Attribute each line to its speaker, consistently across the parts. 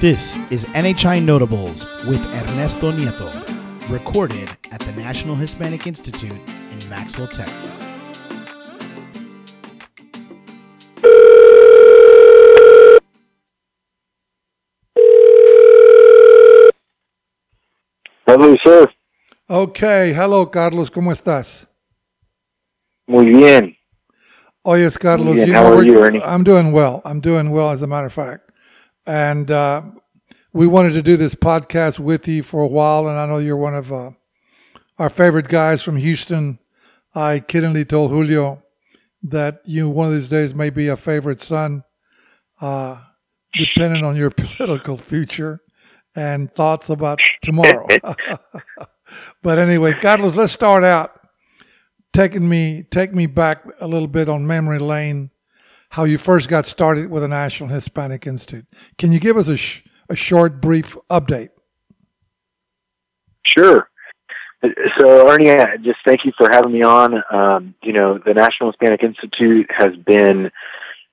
Speaker 1: This is NHI Notables with Ernesto Nieto, recorded at the National Hispanic Institute in Maxwell, Texas.
Speaker 2: Hello, sir.
Speaker 3: Okay, hello Carlos, ¿cómo estás?
Speaker 2: Muy bien.
Speaker 3: Oyes, Carlos.
Speaker 2: bien.
Speaker 3: you
Speaker 2: How
Speaker 3: know,
Speaker 2: are
Speaker 3: we're-
Speaker 2: you, Ernie?
Speaker 3: I'm doing well. I'm doing well, as a matter of fact. And uh, we wanted to do this podcast with you for a while, and I know you're one of uh, our favorite guys from Houston. I kiddingly told Julio that you one of these days may be a favorite son, uh, depending on your political future and thoughts about tomorrow. but anyway, Carlos, let's start out taking me take me back a little bit on memory lane how you first got started with the national hispanic institute can you give us a, sh- a short brief update
Speaker 2: Sure. So, Ernie, just thank you for having me on. Um, you know, the National Hispanic Institute has been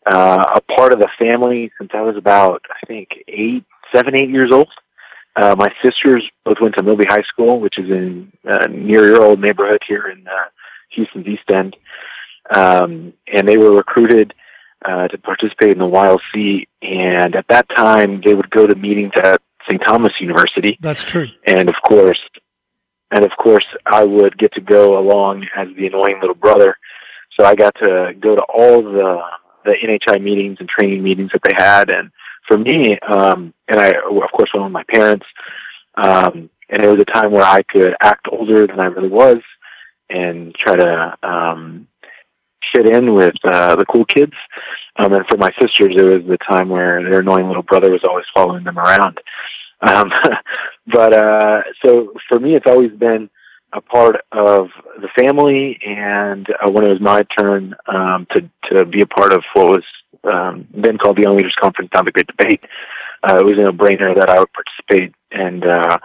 Speaker 2: uh, a part of the family since I was about, I think, eight, seven, eight years old. Uh, my sisters both went to Milby High School, which is in uh, near your old neighborhood here in uh, Houston's East End, um, and they were recruited uh, to participate in the YLC. And at that time, they would go to meetings at St. Thomas University
Speaker 3: that's true
Speaker 2: and of course and of course I would get to go along as the annoying little brother. So I got to go to all the the NHI meetings and training meetings that they had and for me, um and I of course went with my parents, um and it was a time where I could act older than I really was and try to um fit in with uh the cool kids. Um and for my sisters it was the time where their annoying little brother was always following them around. Um, but uh, so for me, it's always been a part of the family. And uh, when it was my turn um, to to be a part of what was um, then called the Young Leaders Conference, now the Great Debate, uh, it was in a no-brainer that I would participate. And uh,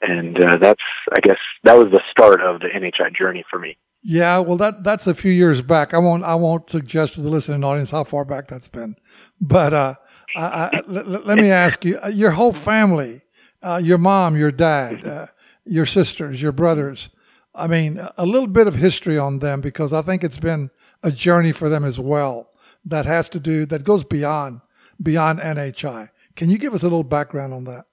Speaker 2: and uh, that's I guess that was the start of the NHI journey for me.
Speaker 3: Yeah well that that's a few years back i won't i won't suggest to the listening audience how far back that's been but uh I, I, let, let me ask you uh, your whole family uh, your mom your dad uh, your sisters your brothers i mean a little bit of history on them because i think it's been a journey for them as well that has to do that goes beyond beyond NHI. Can you give us a little background on that?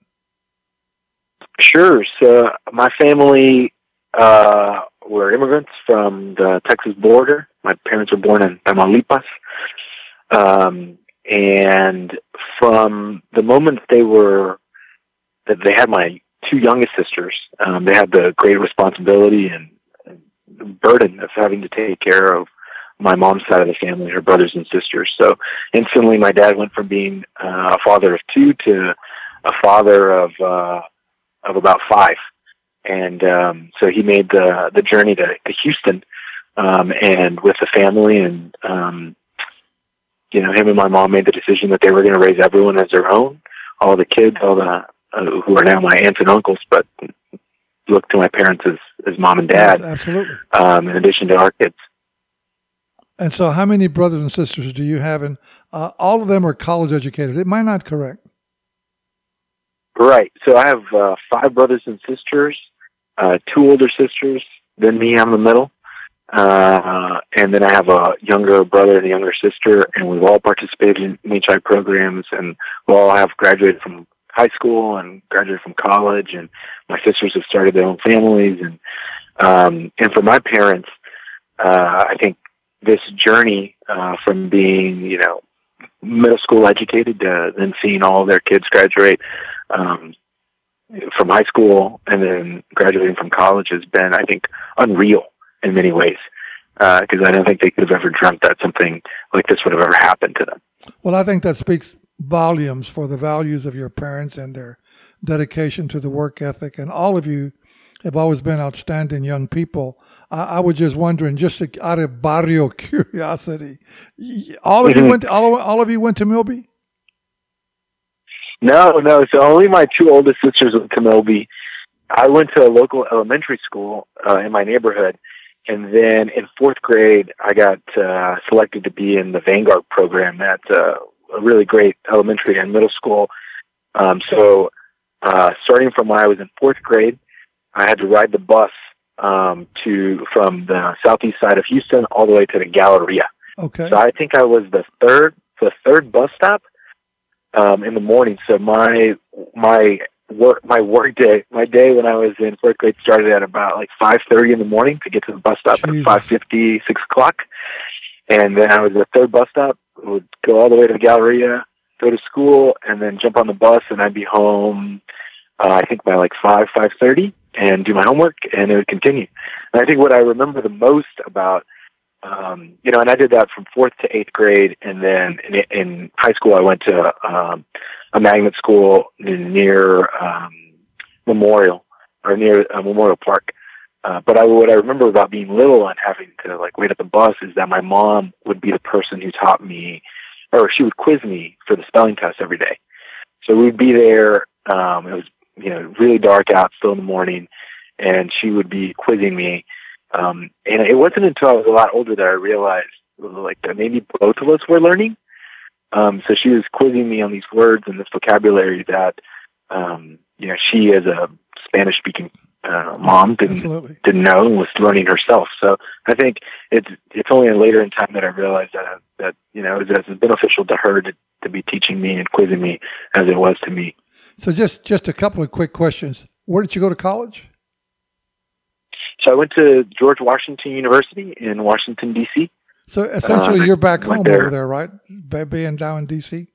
Speaker 2: Sure. So my family uh, were immigrants from the Texas border. My parents were born in Tamaulipas. Um, and from the moment they were, that they had my two youngest sisters, um, they had the great responsibility and, and burden of having to take care of my mom's side of the family, her brothers and sisters. So instantly my dad went from being uh, a father of two to a father of, uh, of about five. And um, so he made the the journey to, to Houston, um, and with the family, and um, you know, him and my mom made the decision that they were going to raise everyone as their own, all the kids, all the uh, who are now my aunts and uncles, but look to my parents as as mom and dad,
Speaker 3: Absolutely.
Speaker 2: um, in addition to our kids.
Speaker 3: And so, how many brothers and sisters do you have? And uh, all of them are college educated. Am I not correct?
Speaker 2: Right. So I have uh, five brothers and sisters, uh, two older sisters than me. I'm the middle. Uh, and then I have a younger brother and a younger sister, and we've all participated in NHI programs, and we all have graduated from high school and graduated from college, and my sisters have started their own families, and um, and for my parents, uh, I think this journey uh, from being, you know, middle school educated to then seeing all their kids graduate um, from high school and then graduating from college has been, I think, unreal in many ways. Because I don't think they could have ever dreamt that something like this would have ever happened to them.
Speaker 3: Well, I think that speaks volumes for the values of your parents and their dedication to the work ethic. And all of you have always been outstanding young people. I, I was just wondering, just out of barrio curiosity, all of you
Speaker 2: Mhm.
Speaker 3: went. To, all, all of you went to Milby.
Speaker 2: No, no. So only my two oldest sisters went to. I went to a local elementary school uh, in my neighborhood, and then in fourth grade, I got uh, selected to be in the Vanguard program at uh, a really great elementary and middle school Um, so, uh, starting from when I was in fourth grade, I had to ride the bus um, to from the southeast side of Houston all the way to the Galleria.
Speaker 3: Okay.
Speaker 2: So I think I was the third the third bus stop um, in the morning. So my my work my work day my day when I was in fourth grade started at about like five thirty in the morning to get to the bus stop
Speaker 3: Jesus.
Speaker 2: at five fifty six o'clock, and then I was at the third bus stop. Would go all the way to the Galleria, go to school, and then jump on the bus, and I'd be home. Uh, I think by like five five thirty, and do my homework, and it would continue. And I think what I remember the most about um, you know, and I did that from fourth to eighth grade, and then in, in high school I went to um, a magnet school near um, Memorial or near uh, Memorial Park. Uh, but I, what I remember about being little and having to like wait at the bus is that my mom would be the person who taught me, or she would quiz me for the spelling test every day. So we'd be there. Um, it was you know really dark out, still in the morning, and she would be quizzing me. Um, and it wasn't until I was a lot older that I realized like that maybe both of us were learning. Um, so she was quizzing me on these words and this vocabulary that, um, you know, she as a Spanish speaking uh, mom didn't
Speaker 3: Absolutely.
Speaker 2: didn't know and was learning herself. So I think it's it's only later in time that I realized that that you know it was as beneficial to her to, to be teaching me and quizzing me as it was to me.
Speaker 3: So just just a couple of quick questions. Where did you go to college?
Speaker 2: So I went to George Washington University in Washington D.C.
Speaker 3: So essentially,
Speaker 2: Uh,
Speaker 3: you're back home
Speaker 2: there.
Speaker 3: over there, right? Being down in DC.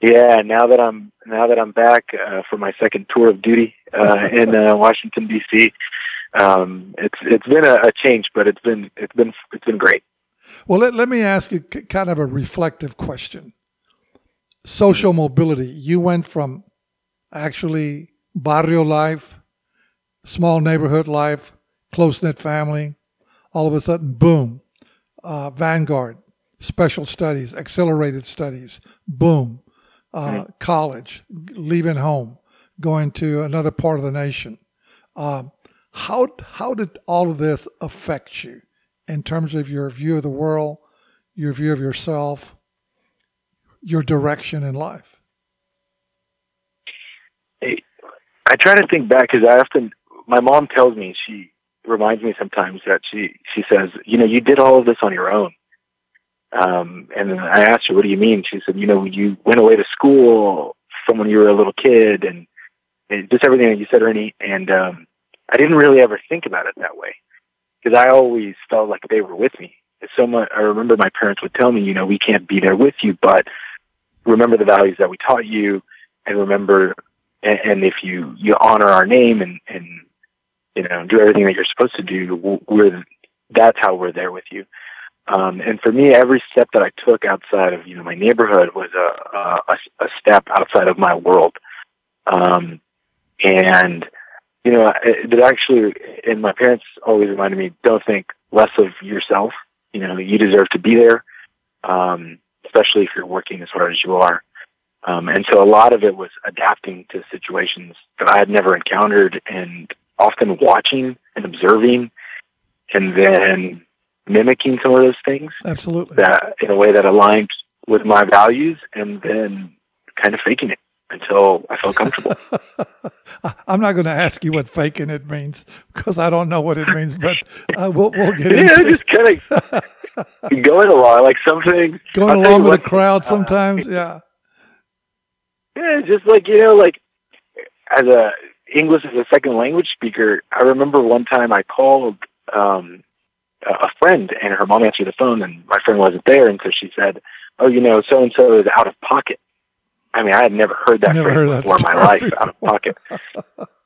Speaker 2: Yeah, now that I'm now that I'm back uh, for my second tour of duty uh, in uh, Washington D.C., um, it's it's been a, a change, but it's been it's been it's been great.
Speaker 3: Well, let, let me ask you kind of a reflective question. Social mobility. You went from actually barrio life, small neighborhood life, close knit family, all of a sudden, boom, uh, Vanguard, special studies, accelerated studies, boom, uh, college, leaving home, going to another part of the nation. Um, how how did all of this affect you in terms of your view of the world, your view of yourself, your direction in life?
Speaker 2: I try to think back because I often my mom tells me she reminds me sometimes that she she says you know you did all of this on your own. Um, and then I asked her, "What do you mean?" She said, "You know, you went away to school from when you were a little kid, and, and just everything that you said, Ernie." And um, I didn't really ever think about it that way because I always felt like they were with me. It's so much. I remember my parents would tell me, "You know, we can't be there with you, but remember the values that we taught you, and remember, and, and if you you honor our name and and you know do everything that you're supposed to do, we're that's how we're there with you." Um, and for me, every step that I took outside of you know my neighborhood was a a, a step outside of my world. Um, and you know, it, it actually, and my parents always reminded me, don't think less of yourself. You know, you deserve to be there, um, especially if you're working as hard as you are. Um, and so a lot of it was adapting to situations that I had never encountered and often watching and observing and then mimicking some of those things
Speaker 3: Absolutely.
Speaker 2: that in a way that aligned with my values and then kind of faking it until I felt comfortable.
Speaker 3: I'm not going to ask you what faking it means because I don't know what it means, but uh, we'll, we'll get
Speaker 2: yeah,
Speaker 3: into it.
Speaker 2: Yeah, just kind of going along like something.
Speaker 3: Going
Speaker 2: I'll
Speaker 3: along with the crowd
Speaker 2: uh,
Speaker 3: sometimes. Yeah.
Speaker 2: Yeah, just like you know, like as a English as a second language speaker, I remember one time I called um, a friend, and her mom answered the phone, and my friend wasn't there, and so she said, "Oh, you know, so and so is out of pocket." I mean, I had never heard that
Speaker 3: Never
Speaker 2: phrase
Speaker 3: heard
Speaker 2: before in my life. Out of pocket.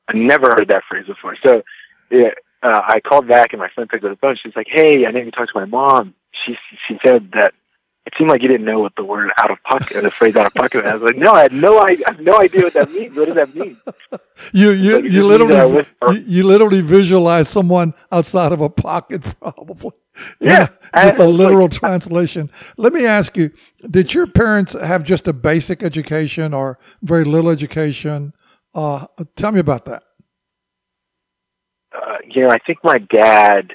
Speaker 2: I never heard that phrase before. So, yeah, uh, I called back, and my friend picked up the phone. She's like, "Hey, I need to talk to my mom." She she said that it seemed like you didn't know what the word "out of pocket" the phrase "out of pocket." I was like, "No, I had no I, I have no idea what that means. What does that mean?"
Speaker 3: You you
Speaker 2: Like,
Speaker 3: you
Speaker 2: just means that I
Speaker 3: literally you, you literally visualize someone outside of a pocket, probably.
Speaker 2: Yeah,
Speaker 3: just a
Speaker 2: I was
Speaker 3: literal
Speaker 2: like-
Speaker 3: translation. Let me ask you: Did your parents have just a basic education or very little education? Uh, tell me about that.
Speaker 2: uh, you know, I think my dad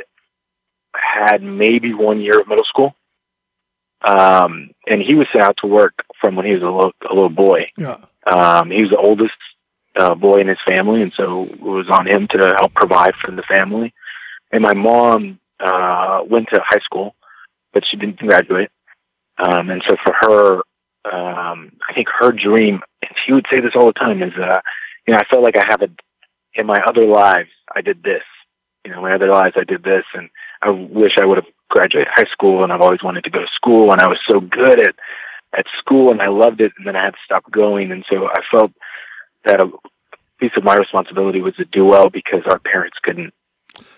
Speaker 2: had maybe one year of middle school, um, and he was sent out to work from when he was a little a little boy.
Speaker 3: Yeah.
Speaker 2: Um, he was the oldest uh, boy in his family, and so it was on him to help provide for the family. And my mom uh, went to high school, but she didn't graduate. Um, and so for her, um, I think her dream, and she would say this all the time, is, uh, you know, I felt like I have a, in my other lives, I did this. You know, my other lives, I did this, and I wish I would have graduated high school, and I've always wanted to go to school, and I was so good at at school, and I loved it, and then I had to stop going, and so I felt that a piece of my responsibility was to do well because our parents couldn't.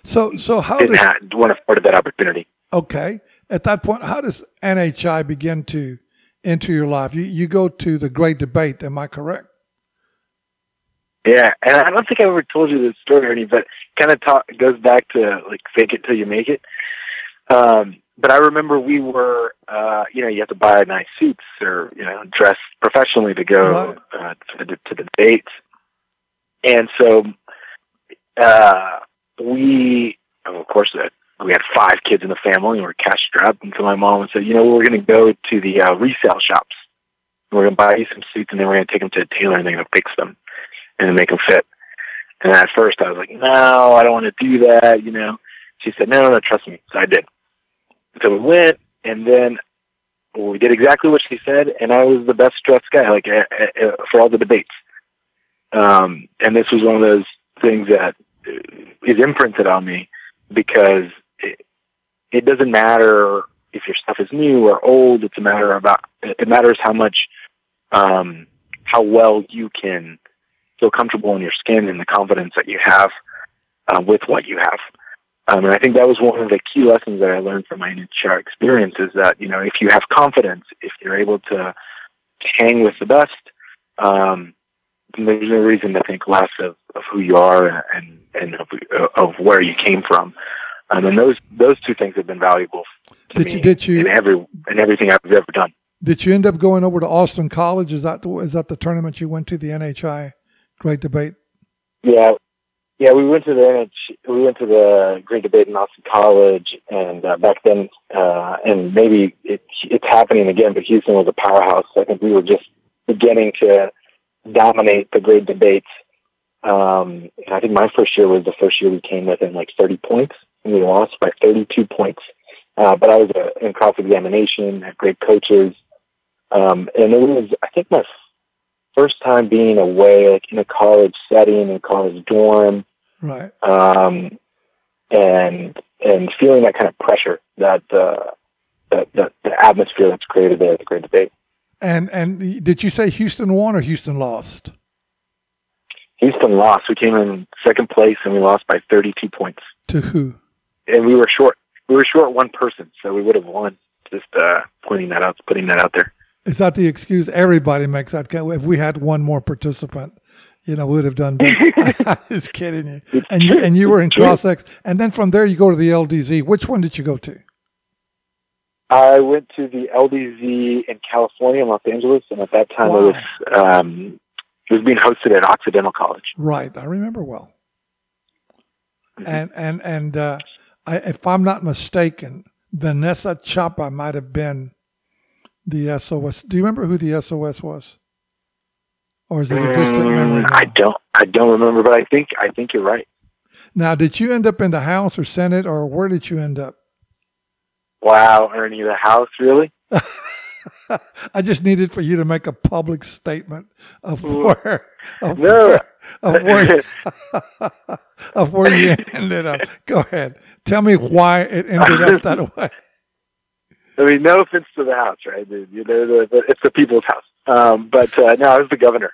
Speaker 3: So, so how
Speaker 2: didn't
Speaker 3: does
Speaker 2: have, weren't afforded that opportunity.
Speaker 3: okay at that point? How does NHI begin to enter your life? You you go to the great debate. Am I correct?
Speaker 2: Yeah, and I don't think I ever told you this story, Ernie, but kind of talk goes back to like fake it till you make it. Um, but I remember we were, uh, you know, you have to buy nice suits or you know dress professionally to go
Speaker 3: Right.
Speaker 2: uh, to the to the dates, and so uh, we, of course, uh, we had five kids in the family, and we were cash strapped. And so my mom said, you know, we're going to go to the uh, resale shops. We're going to buy you some suits, and then we're going to take them to a tailor, and they're going to fix them and then make them fit. And at first, I was like, no, I don't want to do that. You know, she said, no, no, no, trust me. So I did. So we went, and then we did exactly what she said, and I was the best dressed guy, like uh, uh, for all the debates. Um, and this was one of those things that uh, imprinted on me because it, it doesn't matter if your stuff is new or old. It's a matter about it matters how much, um, how well you can feel comfortable in your skin and the confidence that you have uh, with what you have. Um, and I think that was one of the key lessons that I learned from my NHI experience is that, you know, if you have confidence, if you're able to, hang with the best, um, then there's no reason to think less of, of who you are and, and of, of where you came from. Um, and those, those two things have been valuable to
Speaker 3: Did
Speaker 2: me
Speaker 3: you- did you-
Speaker 2: in every, in everything I've ever done.
Speaker 3: Did you end up going over to Austin College? Is that the, is that the tournament you went to? The NHI Great Debate.
Speaker 2: Yeah, yeah. We went to the NH, we went to the Great Debate in Austin College, and uh, back then, uh, and maybe it, it's happening again. But Houston was a powerhouse. I think we were just beginning to dominate the Great Debates. Um, I think my first year was the first year we came within like 30 points, and we lost by 32 points. Uh, but I was uh, in cross examination, had great coaches, um, and it was I think my first time being away, like in a college setting, in college dorm,
Speaker 3: Right.
Speaker 2: um, and and feeling that kind of pressure, that uh, that, that the atmosphere that's created there at the Great Debate.
Speaker 3: And and did you say Houston won or Houston lost?
Speaker 2: Houston lost. We came in second place, and we lost by 32 points.
Speaker 3: To who?
Speaker 2: And we were short. We were short one person, so we would have won. Just uh, pointing that out, putting that out there.
Speaker 3: Is that the excuse everybody makes that? If we had one more participant, you know, we would have done better. I'm just kidding you.
Speaker 2: It's
Speaker 3: And you and you were in
Speaker 2: It's
Speaker 3: cross X, and then from there you go to the LDZ. Which one did you go to?
Speaker 2: I went to the LDZ in California, Los Angeles, and at that time
Speaker 3: Wow.
Speaker 2: it was um, it was being hosted at Occidental College.
Speaker 3: Right, I remember well.
Speaker 2: Mhm.
Speaker 3: And and and uh, I, if I'm not mistaken, Vanessa Chapa might have been the SOS. Do you remember who the SOS was? Or is it a distant memory?
Speaker 2: Mm, I don't. I don't remember, but I think I think you're right.
Speaker 3: Now, did you end up in the House or Senate, or where did you end up?
Speaker 2: Wow, Ernie, the house really?
Speaker 3: I just needed for you to make a public statement of where of
Speaker 2: No.
Speaker 3: where, of where, of where you ended up. Go ahead. Tell me why it ended up that way.
Speaker 2: I mean, no offense to the house, right? You know, the, the, it's the people's house. Um, but uh, no, I was the governor.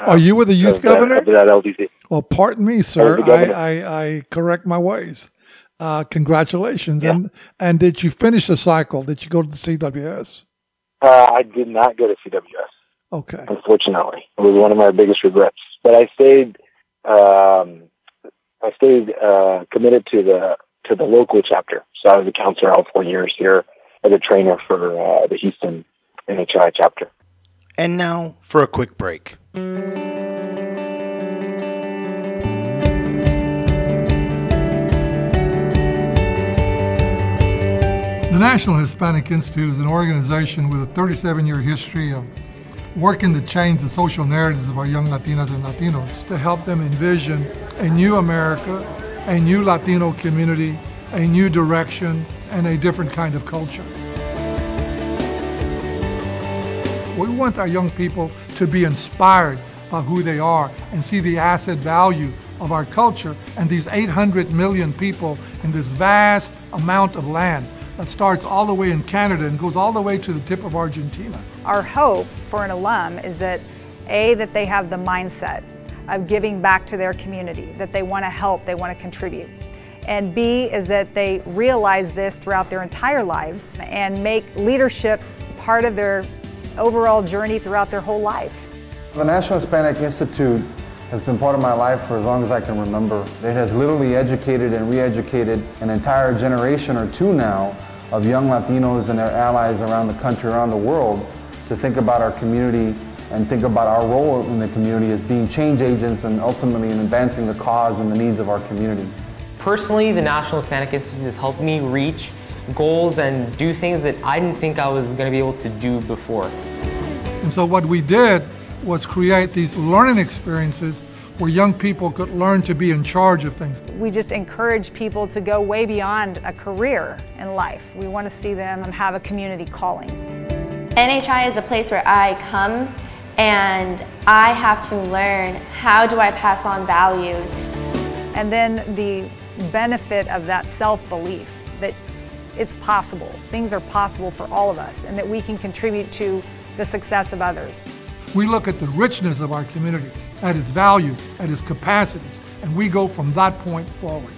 Speaker 3: Oh, you with the youth
Speaker 2: of
Speaker 3: governor?
Speaker 2: of that LDZ.
Speaker 3: Well, pardon me, sir. I, I, I correct my ways. Uh, congratulations.
Speaker 2: Yeah.
Speaker 3: And and did you finish the cycle? Did you go to the CWS?
Speaker 2: Uh, I did not go to CWS.
Speaker 3: Okay.
Speaker 2: unfortunately. It was one of my biggest regrets. But I stayed, um, I stayed uh, committed to the to the local chapter. So I was a counselor all four years here as a trainer for uh, the Houston NHI chapter.
Speaker 1: And now for a quick break.
Speaker 3: The National Hispanic Institute is an organization with a 37 year history of working to change the social narratives of our young Latinas and Latinos to help them envision a new America, a new Latino community, a new direction, and a different kind of culture. We want our young people to be inspired by who they are and see the asset value of our culture and these 800 million people in this vast amount of land that starts all the way in Canada and goes all the way to the tip of Argentina.
Speaker 4: Our hope for an alum is that A, that they have the mindset of giving back to their community, that they want to help, they want to contribute. And B is that they realize this throughout their entire lives and make leadership part of their overall journey throughout their whole life.
Speaker 5: The National Hispanic Institute has been part of my life for as long as I can remember. It has literally educated and re-educated an entire generation or two now of young Latinos and their allies around the country, around the world, to think about our community and think about our role in the community as being change agents and ultimately in advancing the cause and the needs of our community.
Speaker 6: Personally, the National Hispanic Institute has helped me reach goals and do things that I didn't think I was going to be able to do before.
Speaker 3: And so what we did was create these learning experiences where young people could learn to be in charge of things.
Speaker 4: We just encourage people to go way beyond a career in life. We want to see them have a community calling.
Speaker 7: NHI is a place where I come and I have to learn how do I pass on values.
Speaker 4: And then the benefit of that self belief that it's possible, things are possible for all of us, and that we can contribute to the success of others.
Speaker 3: We look at the richness of our community, at its value, at its capacities, and we go from that point forward.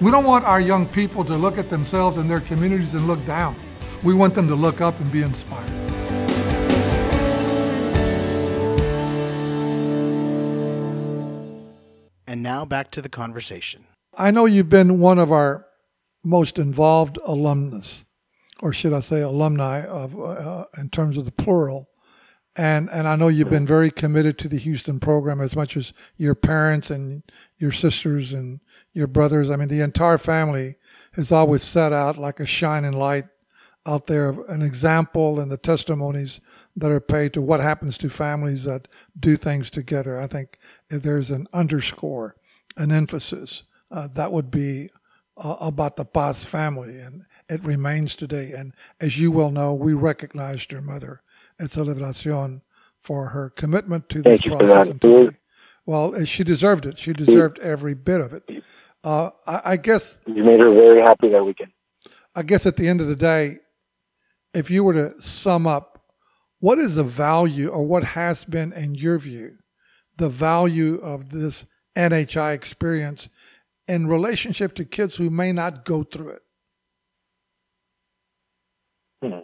Speaker 3: We don't want our young people to look at themselves and their communities and look down. We want them to look up and be inspired.
Speaker 1: And now back to the conversation.
Speaker 3: I know you've been one of our most involved alumnus, or should I say alumni, of uh, in terms of the plural and and I know you've been very committed to the Houston program as much as your parents and your sisters and your brothers. I mean, the entire family has always set out like a shining light out there, an example and the testimonies that are paid to what happens to families that do things together. I think if there's an underscore, an emphasis, uh, that would be uh, about the Paz family, and it remains today. And as you well know, we recognized your mother at Celebracion for her commitment to this process. And to well, uh, she deserved it. She deserved every bit of it. Uh, I, I, guess
Speaker 2: you made her very happy that weekend.
Speaker 3: I guess at the end of the day, if you were to sum up, what is the value, or what has been, in your view, the value of this NHI experience in relationship to kids who may not go through it?
Speaker 2: Hmm.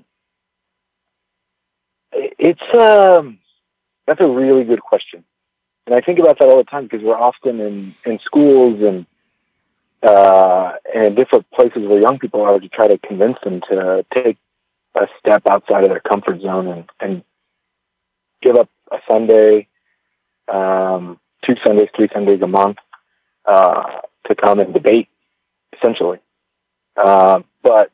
Speaker 2: It's um, that's a really good question, and I think about that all the time because we're often in in schools and uh, and different places where young people are to try to convince them to take a step outside of their comfort zone and, and give up a Sunday, um, two Sundays, three Sundays a month uh, to come and debate, essentially. Uh, but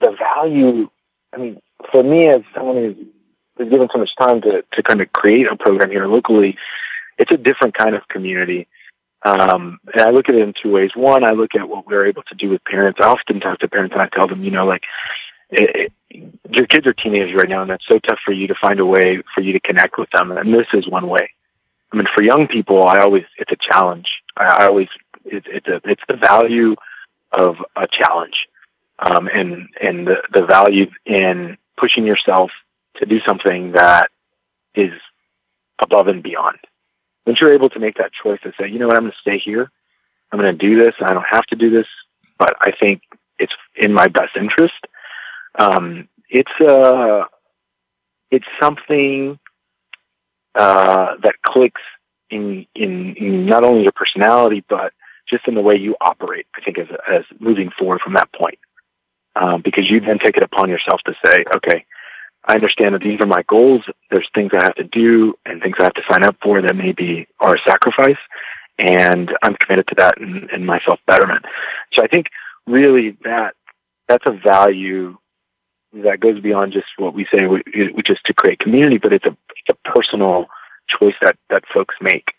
Speaker 2: the value, I mean, for me as someone who's is given so much time to, to kind of create a program here locally, it's a different kind of community. Um, and I look at it in two ways. One, I look at what we're able to do with parents. I often talk to parents and I tell them, you know, like, it, it, your kids are teenagers right now, and that's so tough for you to find a way for you to connect with them. And this is one way. I mean, for young people, I always it's a challenge. I, I always it, it's a it's the value of a challenge, um, and and the the value in pushing yourself to do something that is above and beyond. Once you're able to make that choice and say, you know what, I'm going to stay here. I'm going to do this. I don't have to do this, but I think it's in my best interest. Um, it's uh, it's something uh, that clicks in, in, in not only your personality, but just in the way you operate. I think as as moving forward from that point, um, because you then take it upon yourself to say, okay, I understand that these are my goals. There's things I have to do and things I have to sign up for that maybe are a sacrifice. And I'm committed to that and, in my self betterment. So I think really that that's a value that goes beyond just what we say, which is to create community, but it's a, it's a personal choice that, that folks make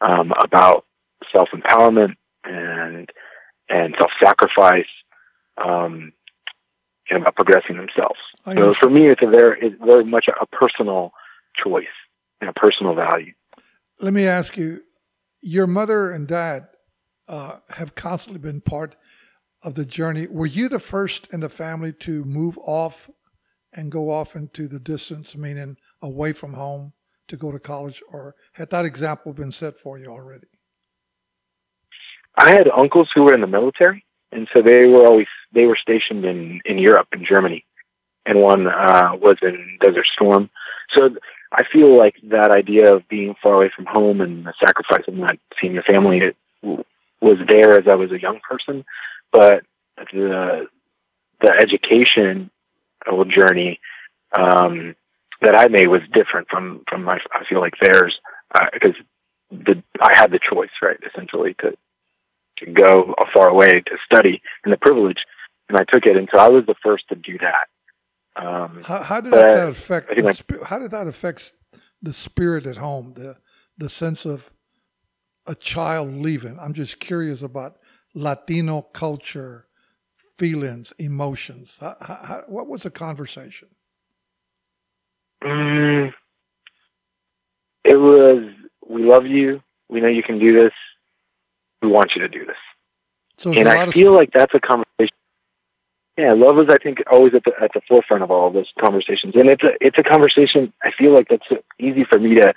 Speaker 2: um, about self empowerment and and self sacrifice um, and about progressing themselves. I so for me, it's a very it's very much a, a personal choice and a personal value.
Speaker 3: Let me ask you: Your mother and dad uh, have constantly been part of the journey. Were you the first in the family to move off and go off into the distance, meaning away from home to go to college, or had that example been set for you already?
Speaker 2: I had uncles who were in the military, and so they were always they were stationed in in Europe in Germany, and one uh, was in Desert Storm. So I feel like that idea of being far away from home and the sacrifice of not seeing your family it was there as I was a young person, but the the education journey um, that I made was different from from my I feel like theirs because uh, the I had the choice right essentially to to go far away to study and the privilege and I took it and so I was the first to do that.
Speaker 3: Um, how, how, did that affect the, like, how did that affect the spirit at home the the sense of a child leaving I'm just curious about Latino culture feelings emotions how, how, what was the conversation
Speaker 2: Mm, it was, we love you. We know you can do this. We want you to do this. So and I feel like that's a conversation. Yeah, love is, I think, always at the at the forefront of all of those conversations, and it's a it's a conversation. I feel like that's easy for me to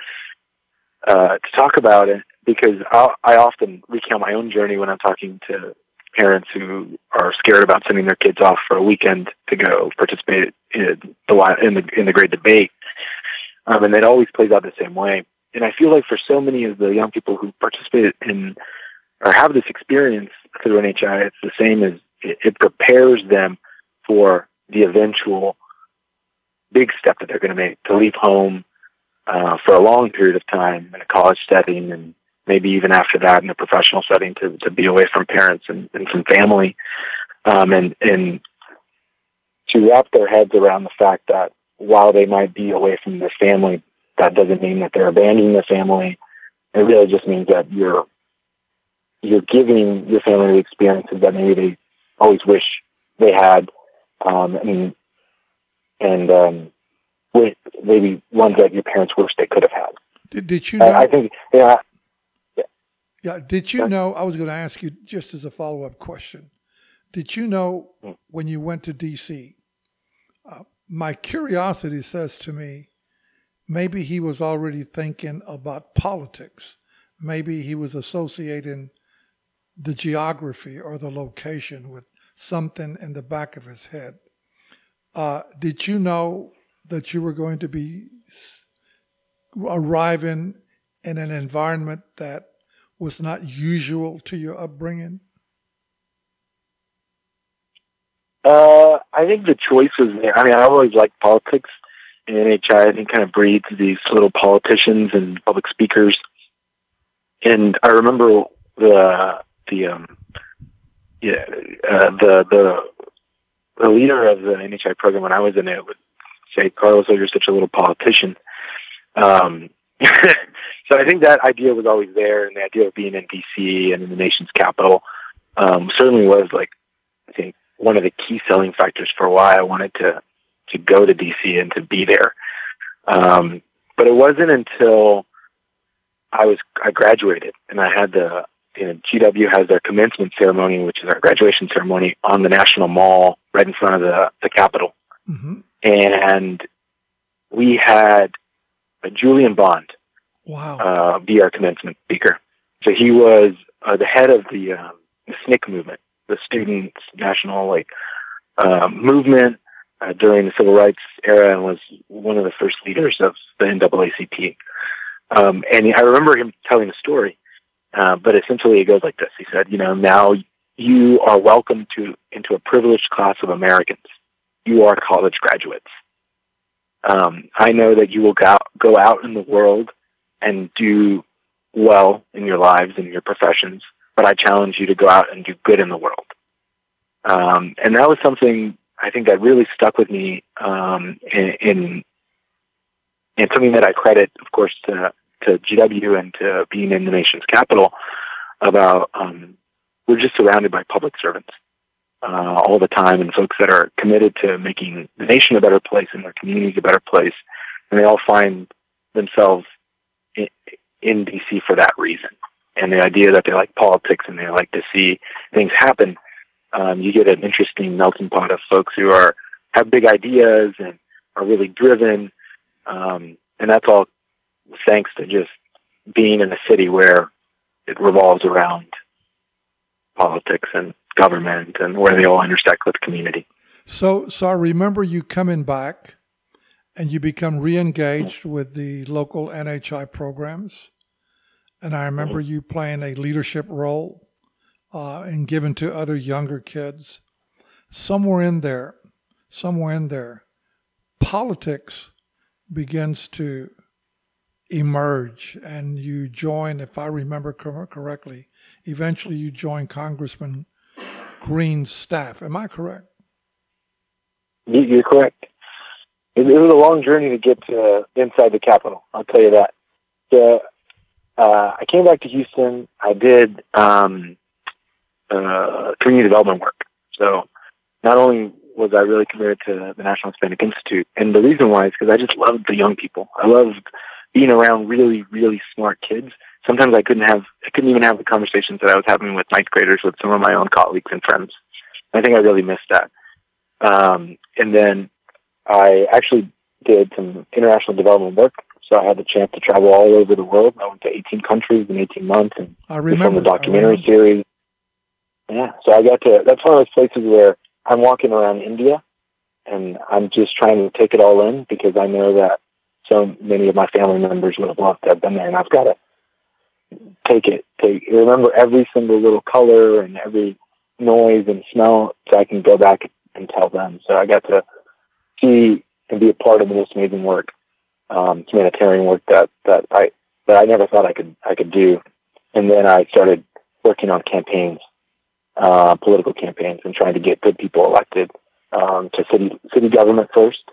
Speaker 2: uh, to talk about it because I'll, I often recount my own journey when I'm talking to parents who are scared about sending their kids off for a weekend to go participate in the in the in the great debate, um, and it always plays out the same way. And I feel like for so many of the young people who participate in or have this experience through NHI, it's the same as it, it prepares them for the eventual big step that they're going to make to leave home uh, for a long period of time in a college setting and maybe even after that in a professional setting to, to be away from parents and, and from family um, and, and to wrap their heads around the fact that while they might be away from their family, that doesn't mean that they're abandoning their family. It really just means that you're you're giving your family the experiences that maybe they always wish they had, um, and and um, with maybe ones that your parents wish they could have had.
Speaker 3: Did, did you? Know,
Speaker 2: I think yeah.
Speaker 3: Yeah. yeah. Did you know? I was going to ask you just as a follow up question. Did you know hmm. when you went to D.C my curiosity says to me, maybe he was already thinking about politics. Maybe he was associating the geography or the location with something in the back of his head. Uh, did you know that you were going to be arriving in an environment that was not usual to your upbringing?
Speaker 2: Uh, I think the choice was there. I mean, I always liked politics. And NHI, I think, kind of breeds these little politicians and public speakers. And I remember the the um, yeah uh, the the the leader of the NHI program when I was in it would say, "Carlos, oh, you're such a little politician." Um, so I think that idea was always there, and the idea of being in DC and in the nation's capital um, certainly was like I think one of the key selling factors for why I wanted to to go to DC and to be there. Um, but it wasn't until I was I graduated and I had the you know GW has their commencement ceremony, which is our graduation ceremony, on the National Mall right in front of the the Capitol, mm-hmm. and we had Julian Bond,
Speaker 3: wow,
Speaker 2: uh, be our commencement speaker. So he was uh, the head of the, um, the SNCC movement, the students' national like uh, movement uh, during the civil rights era and was one of the first leaders of the NAACP. Um, and I remember him telling a story, uh, but essentially it goes like this. He said, "You know, now you are welcome to into a privileged class of Americans. You are college graduates. Um, I know that you will go out, go out in the world and do well in your lives and your professions, but I challenge you to go out and do good in the world. Um, and that was something I think that really stuck with me um, in, in and something that I credit, of course, to to GW and to being in the nation's capital about um, we're just surrounded by public servants uh, all the time and folks that are committed to making the nation a better place and their communities a better place, and they all find themselves in, in DC for that reason. And the idea that they like politics and they like to see things happen, um, you get an interesting melting pot of folks who are have big ideas and are really driven, um, and that's all thanks to just being in a city where it revolves around politics and government and where they all intersect with community.
Speaker 3: So, so I remember you coming back and you become re-engaged with the local NHI programs. And I remember you playing a leadership role uh, and giving to other younger kids. Somewhere in there, somewhere in there, politics begins to emerge and you join, if I remember correctly, eventually you join Congressman Green's staff. Am I correct?
Speaker 2: You're correct. It, was a long journey to get to inside the Capitol. I'll tell you that. So, uh, I came back to Houston. I did um, uh, community development work. So not only was I really committed to the National Hispanic Institute, and the reason why is because I just loved the young people. I loved being around really, really smart kids. Sometimes I couldn't have, I couldn't even have the conversations that I was having with ninth graders with some of my own colleagues and friends. I think I really missed that. Um, and then I actually did some international development work. So I had the chance to travel all over the world. I went to 18 countries in 18 months and
Speaker 3: I remember
Speaker 2: the documentary series. Yeah. So I got to, that's one of those places where I'm walking around India and I'm just trying to take it all in because I know that so many of my family members would have loved to have been there, and I've got to take it, take remember every single little color and every noise and smell, so I can go back and tell them. So I got to see and be a part of this amazing work, um, humanitarian work that that I that I never thought I could I could do, and then I started working on campaigns, uh, political campaigns, and trying to get good people elected um, to city city government first,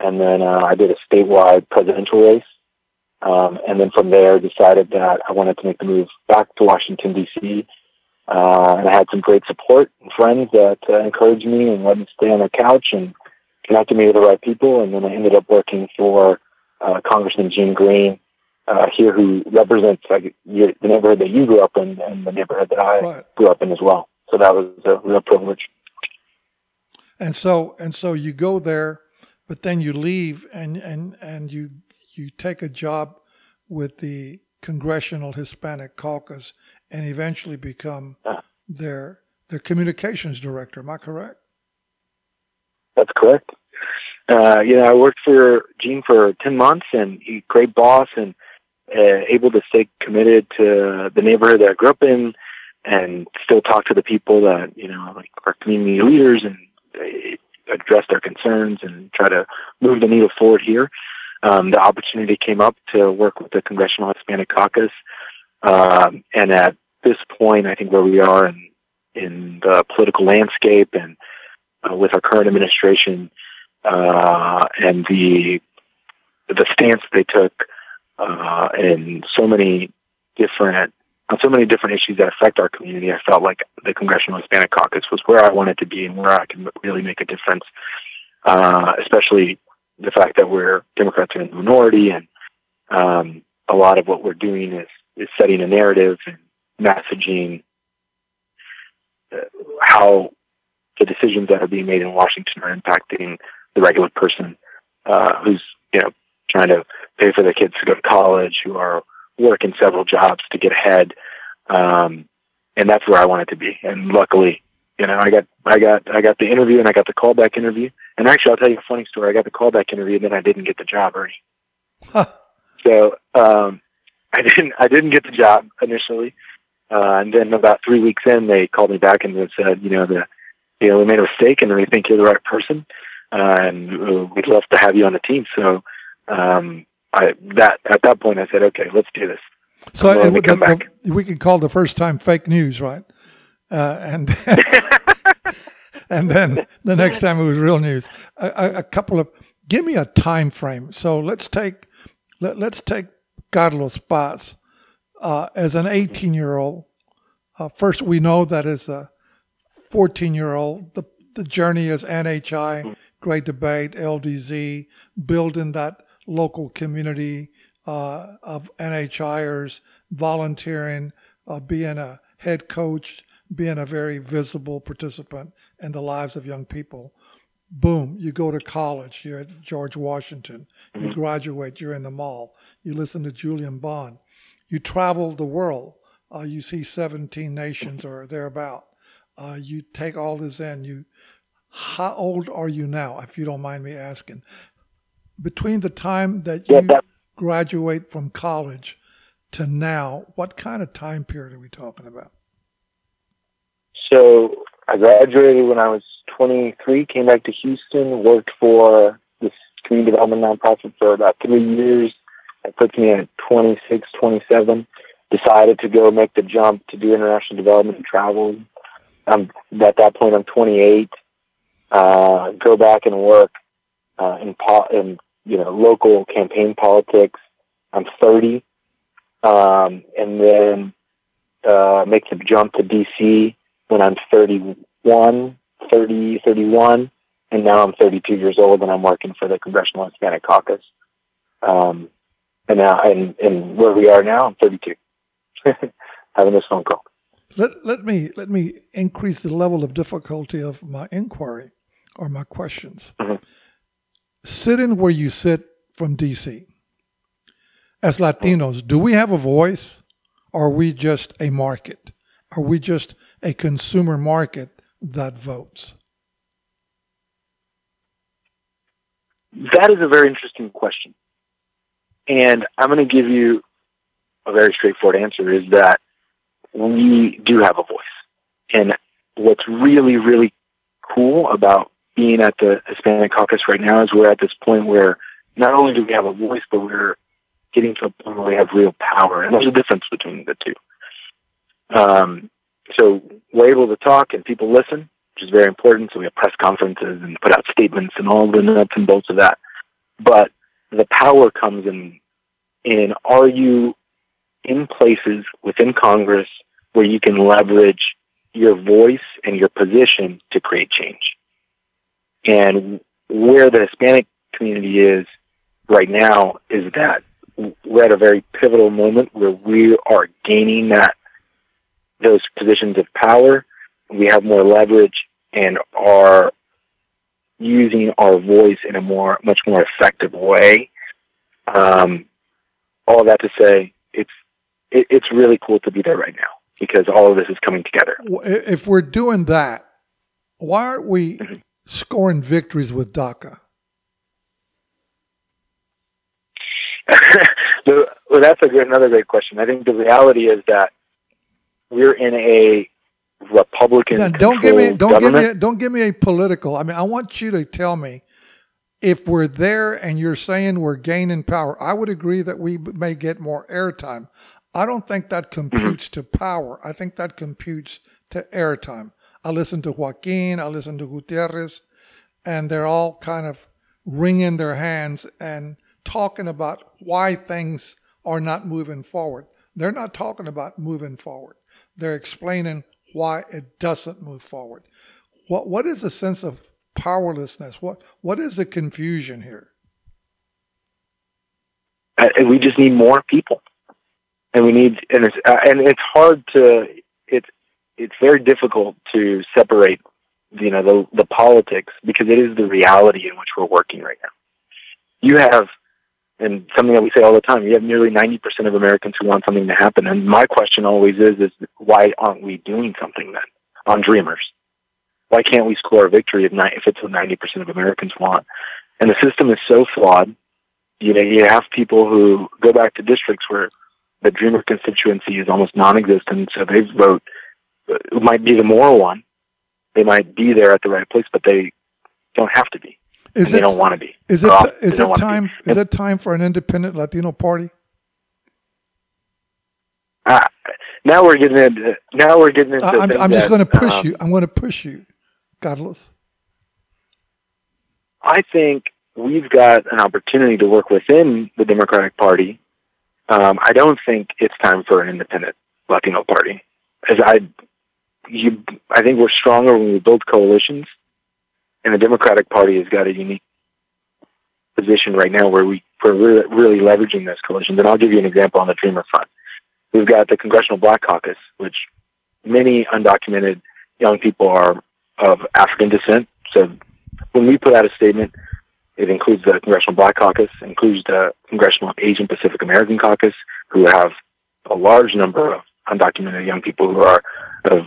Speaker 2: and then uh, I did a statewide presidential race. Um, and then from there, decided that I wanted to make the move back to Washington D.C. Uh, and I had some great support and friends that uh, encouraged me and let me stay on the couch and connected me with the right people. And then I ended up working for uh, Congressman Gene Green uh, here, who represents like the neighborhood that you grew up in and the neighborhood that I right. grew up in as well. So that was a real privilege.
Speaker 3: And so, and so you go there but then you leave and, and, and you, you take a job with the Congressional Hispanic Caucus and eventually become their, their communications director. Am I correct?
Speaker 2: That's correct. Uh, you know, I worked for Gene for 10 months and he great boss and uh, able to stay committed to the neighborhood that I grew up in and still talk to the people that, you know, like our community leaders and address their concerns and try to move the needle forward here. Um, the opportunity came up to work with the Congressional Hispanic Caucus, um, and at this point, I think where we are in in the political landscape and uh, with our current administration uh, and the the stance they took uh, in so many different on so many different issues that affect our community, I felt like the Congressional Hispanic Caucus was where I wanted to be and where I could really make a difference. Uh, especially the fact that we're Democrats are in the minority, and um, a lot of what we're doing is is setting a narrative and messaging uh, how the decisions that are being made in Washington are impacting the regular person uh, who's you know trying to pay for their kids to go to college, who are working several jobs to get ahead. Um, and that's where I wanted to be. And luckily, you know, I got, I got, I got the interview and I got the callback interview. And actually, I'll tell you a funny story. I got the callback interview and then I didn't get the job, Ernie. Huh. So, um, I didn't, I didn't get the job initially. Uh, and then about three weeks in, they called me back and they said, you know, the, you know, we made a mistake and we think you're the right person. Uh, and uh, we'd love to have you on the team. So, um, I that at that point I said, okay, let's do this.
Speaker 3: So the, the, we can call the first time fake news, right? Uh, and and then the next time it was real news. A, a, a, couple of give me a time frame. So let's take let, let's take Carlos Paz uh, as an 18 year old. Uh, first, we know that as a 14 year old, the the journey is NHI, Great Debate, LDZ, building that local community uh, of NHIers, volunteering, uh, being a head coach, being a very visible participant in the lives of young people. Boom, you go to college, you're at George Washington, you graduate, you're in the mall, you listen to Julian Bond, you travel the world, uh, you see 17 nations or thereabout. Uh, you take all this in. You, how old are you now, if you don't mind me asking? Between the time that you graduate from college to now, what kind of time period are we talking about?
Speaker 2: So I graduated when I was 23, came back to Houston, worked for this community development nonprofit for about three years. That puts me at 26, 27. Decided to go make the jump to do international development and travel. Um, at that point, I'm 28. Uh, go back and work uh, in, po- in you know local campaign politics. I'm 30, um, and then uh, make the jump to DC when I'm 31, 30, 31, and now I'm 32 years old and I'm working for the Congressional Hispanic Caucus. Um, and now, and, and where we are now, I'm 32, having this phone call.
Speaker 3: Let, let me let me increase the level of difficulty of my inquiry or my questions. Mm-hmm. Sitting where you sit from DC, as Latinos, do we have a voice or are we just a market? Are we just a consumer market that votes?
Speaker 2: That is a very interesting question. And I'm going to give you a very straightforward answer is that we do have a voice. And what's really, really cool about being at the Hispanic Caucus right now is we're at this point where not only do we have a voice, but we're getting to a point where we have real power. And there's a difference between the two. Um, so we're able to talk and people listen, which is very important. So we have press conferences and put out statements and all the nuts and bolts of that. But the power comes in in are you in places within Congress where you can leverage your voice and your position to create change. And where the Hispanic community is right now is that we're at a very pivotal moment where we are gaining that those positions of power. We have more leverage and are using our voice in a more, much more effective way. Um, all that to say, it's it, it's really cool to be there right now because all of this is coming together.
Speaker 3: If we're doing that, why aren't we mm-hmm. Scoring victories with DACA?
Speaker 2: well, that's a good, another great question. I think the reality is that we're in a Republican. Yeah,
Speaker 3: don't give me don't government. give me don't give me a political. I mean, I want you to tell me if we're there and you're saying we're gaining power. I would agree that we may get more airtime. I don't think that computes mm-hmm. to power. I think that computes to airtime. I listen to Joaquin. I listen to Gutierrez, and they're all kind of wringing their hands and talking about why things are not moving forward. They're not talking about moving forward. They're explaining why it doesn't move forward. What what is the sense of powerlessness? What what is the confusion here?
Speaker 2: Uh, we just need more people, and we need and it's uh, and it's hard to it's very difficult to separate you know the the politics because it is the reality in which we're working right now. You have and something that we say all the time. You have nearly 90% of Americans who want something to happen. And my question always is, is why aren't we doing something then on Dreamers? Why can't we score a victory if, if it's what 90% of Americans want? And the system is so flawed. You know, you have people who go back to districts where the Dreamer constituency is almost non-existent, so they vote. It might be the moral one. They might be there at the right place, but they don't have to be. Is it, they don't want to be.
Speaker 3: Is it is it time is it time for an independent Latino party?
Speaker 2: Uh, now we're getting into now we're getting into.
Speaker 3: I'm, I'm just going to push um, you. I'm going to push you. Carlos?
Speaker 2: I think we've got an opportunity to work within the Democratic Party. Um, I don't think it's time for an independent Latino party. As I, you, I think we're stronger when we build coalitions, and the Democratic Party has got a unique position right now where we we're really, really leveraging those coalitions. And I'll give you an example on the Dreamer front. We've got the Congressional Black Caucus, which many undocumented young people are of African descent. So when we put out a statement, it includes the Congressional Black Caucus, includes the Congressional Asian Pacific American Caucus, who have a large number of undocumented young people who are of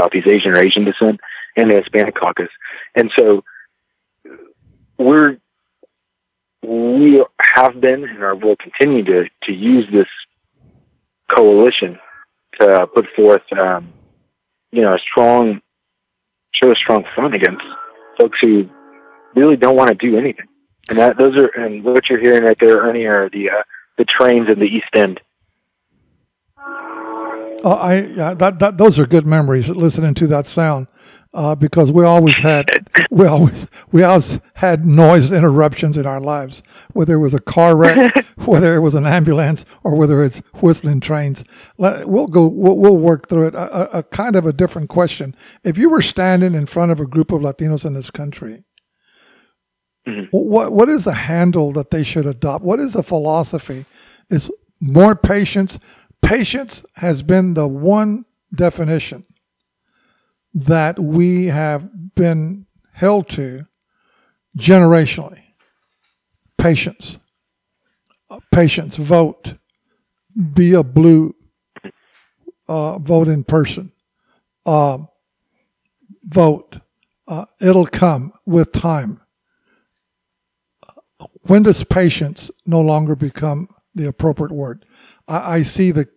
Speaker 2: Southeast Asian or Asian descent, and the Hispanic Caucus. And so we're we have been and are, will continue to, to use this coalition to put forth, um, you know, a strong, show a strong front against folks who really don't want to do anything. And that those are and what you're hearing right there, Ernie, are the uh, the trains in the East End.
Speaker 3: Oh, I uh, that, that those are good memories listening to that sound uh, because we always had we always we always had noise interruptions in our lives, whether it was a car wreck, whether it was an ambulance, or whether it's whistling trains. We'll go. We'll, we'll work through it. A, a, kind of a different question: If you were standing in front of a group of Latinos in this country, mm-hmm. what what is the handle that they should adopt? What is the philosophy? Is more patience. Patience has been the one definition that we have been held to generationally. Patience. Patience. Vote. Be a blue. Uh, vote in person. Uh, vote. Uh, it'll come with time. When does patience no longer become the appropriate word? I, I see the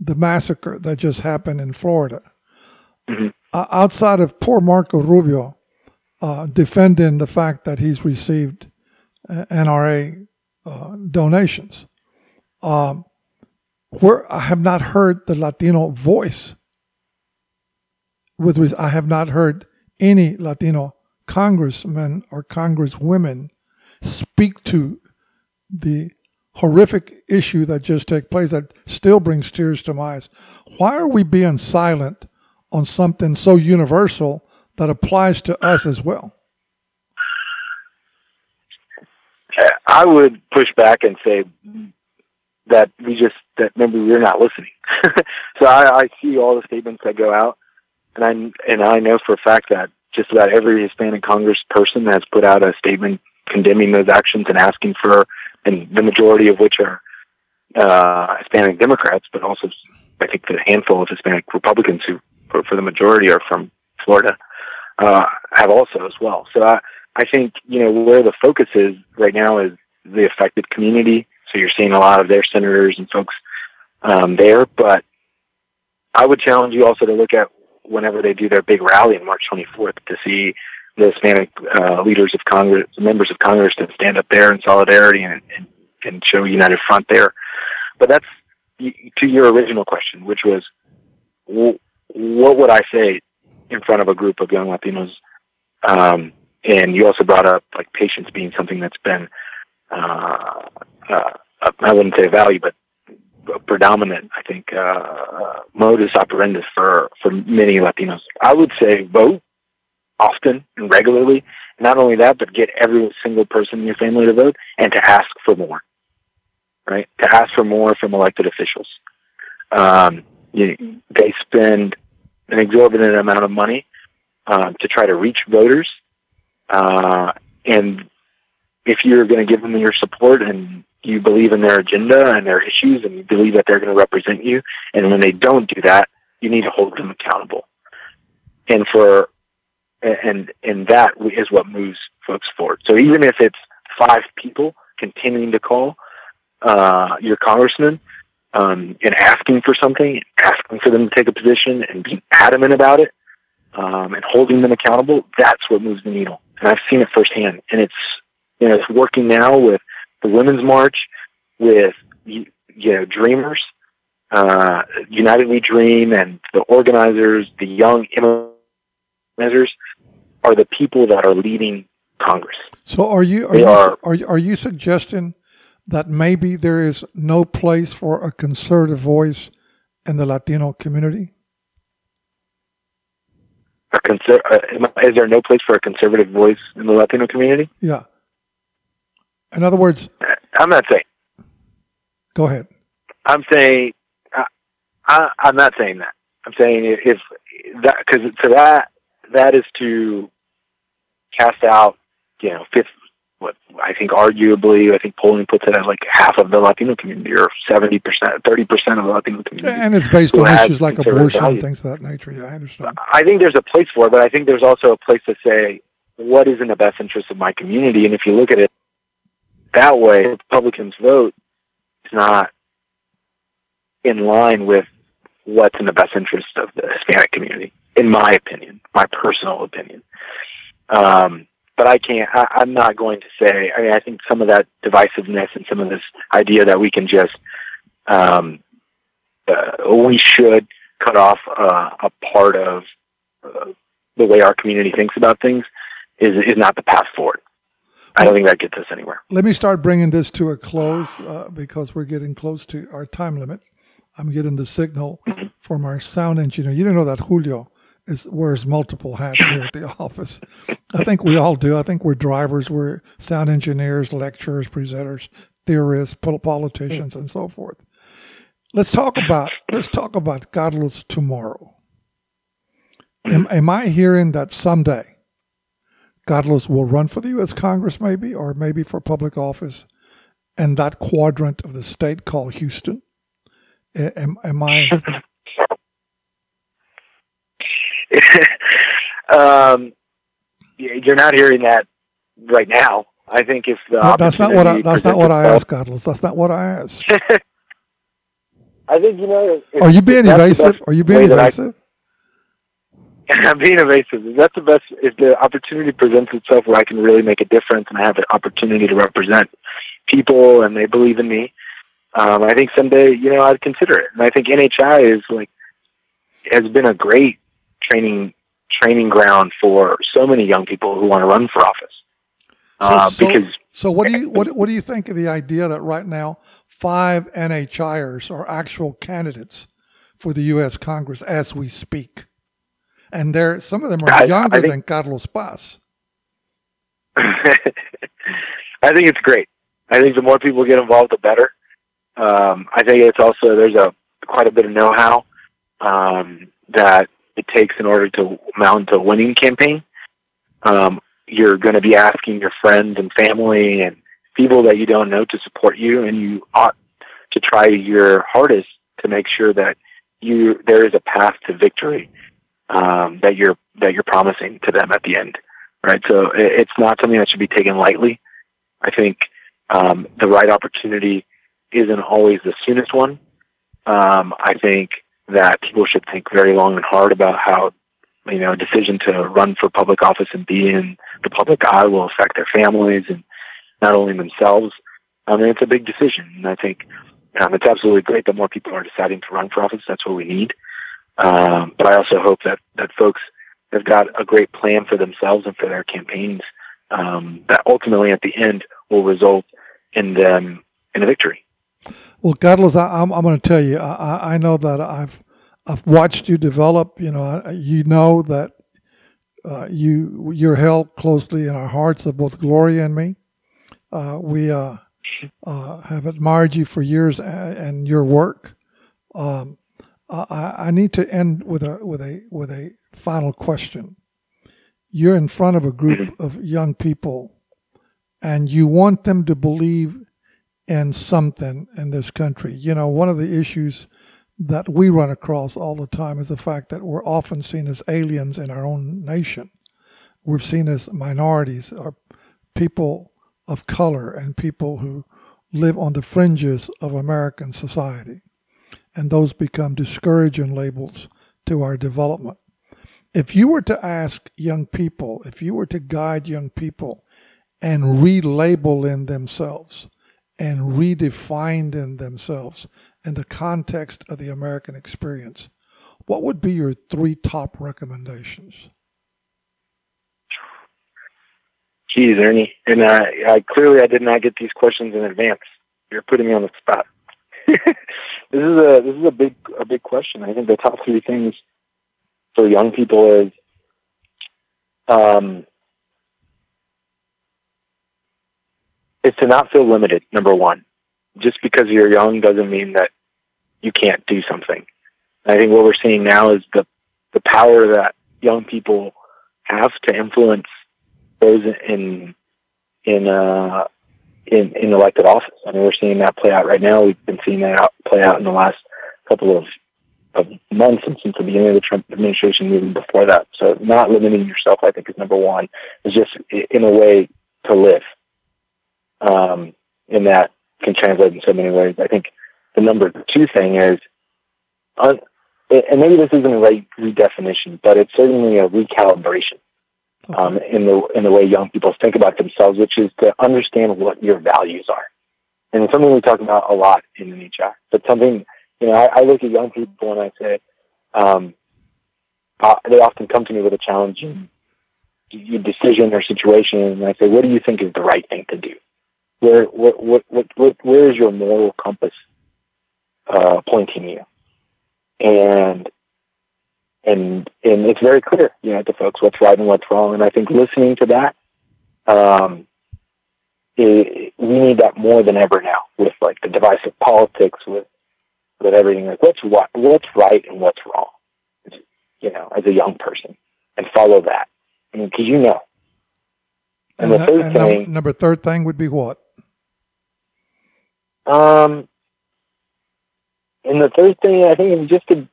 Speaker 3: the massacre that just happened in Florida. Mm-hmm uh, outside of poor Marco Rubio uh, defending the fact that he's received uh, NRA uh, donations, um, where I have not heard the Latino voice. With which I have not heard any Latino congressmen or congresswomen speak to the horrific issue that just took place that still brings tears to my eyes. Why are we being silent on something so universal that applies to us as well?
Speaker 2: I would push back and say that we just that maybe we're not listening. so I, I see all the statements that go out, and I and I know for a fact that just about every Hispanic Congress person has put out a statement condemning those actions and asking for, and the majority of which are uh, Hispanic Democrats, but also I think the handful of Hispanic Republicans who for, for the majority are from Florida, uh, have also as well. So I, I think, you know, where the focus is right now is the affected community. So you're seeing a lot of their senators and folks um, there. But I would challenge you also to look at whenever they do their big rally on March 24th to see the Hispanic uh, leaders of Congress, members of Congress, to stand up there in solidarity and, and, and show a united front there. But that's to your original question, which was what would I say in front of a group of young Latinos? Um, and you also brought up like patience being something that's been, uh, uh, I wouldn't say value, but predominant, I think, uh, modus operandi for, for many Latinos. I would say vote often and regularly. Not only that, but get every single person in your family to vote and to ask for more, right? To ask for more from elected officials. Um, you, they spend an exorbitant amount of money uh, to try to reach voters. Uh, and if you're going to give them your support and you believe in their agenda and their issues and you believe that they're going to represent you, and when they don't do that, you need to hold them accountable. And for and and that is what moves folks forward. So even if it's five people continuing to call uh, your congressman um, and asking for something, asking for them to take a position and being adamant about it um, and holding them accountable, that's what moves the needle. And I've seen it firsthand. And it's, you know, it's working now with the Women's March, with, you know, Dreamers, uh, United We Dream, and the organizers, the young immigrants. Are the people that are leading Congress.
Speaker 3: So are you are
Speaker 2: They
Speaker 3: you
Speaker 2: are-
Speaker 3: are you, are you suggesting that maybe there is no place for a conservative voice in the Latino community?
Speaker 2: A conser- uh, is there no place for a conservative voice in the Latino community?
Speaker 3: Yeah. In other words,
Speaker 2: I'm not saying.
Speaker 3: go ahead.
Speaker 2: I'm saying. I, I, I'm not saying that. I'm saying if that because to that that is to cast out, you know, fifth. What I think, arguably, I think polling puts it at like half of the Latino community, or seventy percent, thirty percent of the Latino community.
Speaker 3: And it's based on issues like abortion and things of that nature. Yeah, I understand.
Speaker 2: I think there's a place for it, but I think there's also a place to say what is in the best interest of my community. And if you look at it that way, Republicans' vote is not in line with what's in the best interest of the Hispanic community, in my opinion, my personal opinion. Um, but I can't. I, I'm not going to say. I mean, I think some of that divisiveness and some of this idea that we can just um, uh, we should cut off uh, a part of uh, the way our community thinks about things is is not the path forward. I don't think that gets us anywhere.
Speaker 3: Let me start bringing this to a close uh, because we're getting close to our time limit. I'm getting the signal from our sound engineer. You didn't know that Julio is wears multiple hats here at the office. I think we all do. I think we're drivers, we're sound engineers, lecturers, presenters, theorists, politicians, and so forth. Let's talk about let's talk about Carlos tomorrow. Am, am I hearing that someday Carlos will run for the U.S. Congress, maybe, or maybe for public office in that quadrant of the state called Houston? Am, am I?
Speaker 2: um, you're not hearing that right now. I think if the
Speaker 3: No, that's not what I. That's not what I asked, Carlos. That's not what I asked.
Speaker 2: I think you know. if-
Speaker 3: Are you being evasive? Are you being
Speaker 2: that I-
Speaker 3: evasive?
Speaker 2: I'm being evasive. If that's the best, if the opportunity presents itself where I can really make a difference and I have an opportunity to represent people and they believe in me, um, I think someday, you know, I'd consider it. And I think NHI is like, has been a great training, training ground for so many young people who want to run for office. Uh,
Speaker 3: so,
Speaker 2: because
Speaker 3: so what do you what what do you think of the idea that right now five NHIers are actual candidates for the U.S. Congress as we speak, and they're some of them are
Speaker 2: I- I
Speaker 3: younger
Speaker 2: think-
Speaker 3: than Carlos Paz.
Speaker 2: I think it's great. I think the more people get involved, the better. Um, I think it's also there's a quite a bit of know-how um, that it takes in order to mount a winning campaign. Um, you're going to be asking your friends and family and people that you don't know to support you, and you ought to try your hardest to make sure that you there is a path to victory um, that you're that you're promising to them at the end right? So it- it's not something that should be taken lightly. I think um, the right opportunity isn't always the soonest one. Um, I think that people should think very long and hard about how you know a decision to run for public office and be in the public eye will affect their families and not only themselves. I mean, it's a big decision, and I think um, it's absolutely great that more people are deciding to run for office. That's what we need. Um, but I also hope that that folks have got a great plan for themselves and for their campaigns um, that ultimately at the end will result in them in a victory.
Speaker 3: Well, Carlos, I, I'm I'm going to tell you, I, I- know that I've I've watched you develop. You know, I- you know that uh, you you're held closely in our hearts of both Gloria and me. Uh, we uh, uh, have admired you for years and, and your work. Um, I, I need to end with a with a with a final question. You're in front of a group of young people, and you want them to believe in something in this country. You know, one of the issues that we run across all the time is the fact that we're often seen as aliens in our own nation. We're seen as minorities or people of color and people who live on the fringes of American society. And those become discouraging labels to our development. If you were to ask young people, if you were to guide young people and relabel in themselves, and redefined in themselves in the context of the American experience, what would be your three top recommendations?
Speaker 2: Geez, Ernie, and I, I clearly I did not get these questions in advance. You're putting me on the spot. this is a this is a big a big question. I think the top three things for young people is um, is to not feel limited. Number one, just because you're young doesn't mean that you can't do something. I think what we're seeing now is the the power that young people have to influence those in in uh, in in elected office. I mean, we're seeing that play out right now. We've been seeing that out, play out in the last couple of of months and since the beginning of the Trump administration, even before that. So, not limiting yourself, I think, is number one. Is just in a way to live. Um, and that can translate in so many ways. I think the number two thing is, and maybe this isn't a right redefinition, but it's certainly a recalibration um, in the in the way young people think about themselves, which is to understand what your values are. And it's something we talk about a lot in the NHI. But something, you know, I, I look at young people and I say, um, uh, they often come to me with a challenging decision or situation, and I say, "What do you think is the right thing to do? Where, what, what, what, what where is your moral compass uh, pointing you?" And and and it's very clear, you know, to folks what's right and what's wrong. And I think listening to that, um, it, we need that more than ever now with like the divisive politics, with with everything. Like what's what, what's right and what's wrong, you know, as a young person, and follow that, because I mean, you know.
Speaker 3: And, and the third and thing, number, number third thing would be what?
Speaker 2: Um, and the third thing I think is just to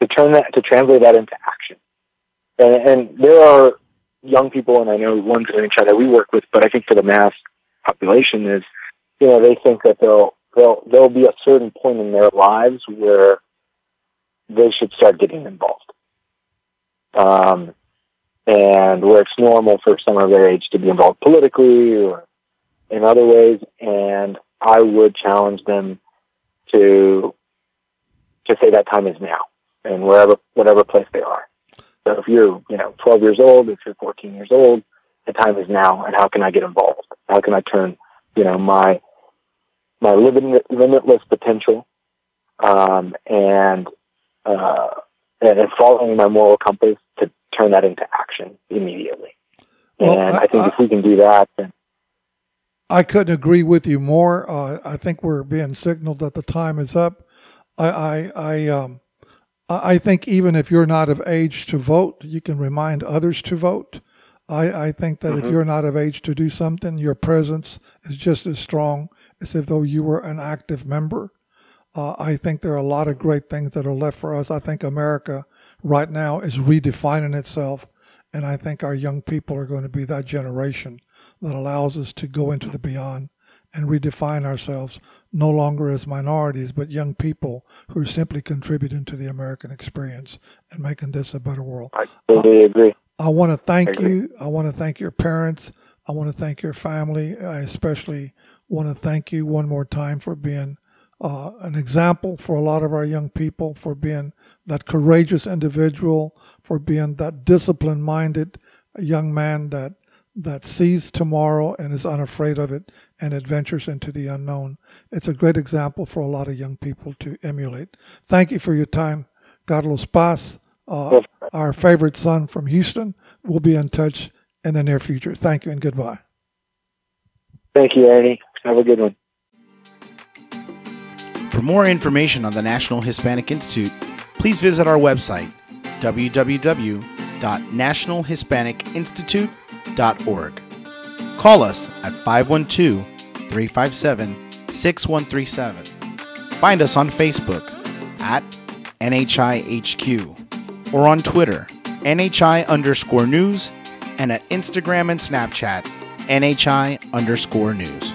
Speaker 2: to turn that to translate that into action. And, and there are young people, and I know ones in China that we work with, but I think for the mass population is, you know, they think that they'll they'll there'll be a certain point in their lives where they should start getting involved. Um, and where it's normal for someone of their age to be involved politically or in other ways. And I would challenge them to to say that time is now and wherever, whatever place they are. So if you're, you know, 12 years old, if you're 14 years old, the time is now, and how can I get involved? How can I turn, you know, my my living, limitless potential um, and uh, and following my moral compass to turn that into action immediately. Well, and I, I think I, if we can do that, then
Speaker 3: I couldn't agree with you more. Uh, I think we're being signaled that the time is up. I, I, I um, I think even if you're not of age to vote, you can remind others to vote. I, I think that mm-hmm. if you're not of age to do something, your presence is just as strong as if though you were an active member. Uh, I think there are a lot of great things that are left for us. I think America right now is redefining itself. And I think our young people are going to be that generation that allows us to go into the beyond and redefine ourselves no longer as minorities, but young people who are simply contributing to the American experience and making this a better world.
Speaker 2: I totally I, agree.
Speaker 3: I want to thank you. I want to thank your parents. I want to thank your family. I especially want to thank you one more time for being uh, an example for a lot of our young people, for being that courageous individual, for being that disciplined minded young man that that sees tomorrow and is unafraid of it and adventures into the unknown. It's a great example for a lot of young people to emulate. Thank you for your time, Carlos Paz, uh, our favorite son from Houston. We'll be in touch in the near future. Thank you and goodbye.
Speaker 2: Thank you, Ernie. Have a good one.
Speaker 1: For more information on the National Hispanic Institute, please visit our website, www.nationalhispanicinstitute.com org. Call us at 512 357 6137. Find us on Facebook at NHIHQ or on Twitter, NHI underscore news, and at Instagram and Snapchat, NHI underscore news.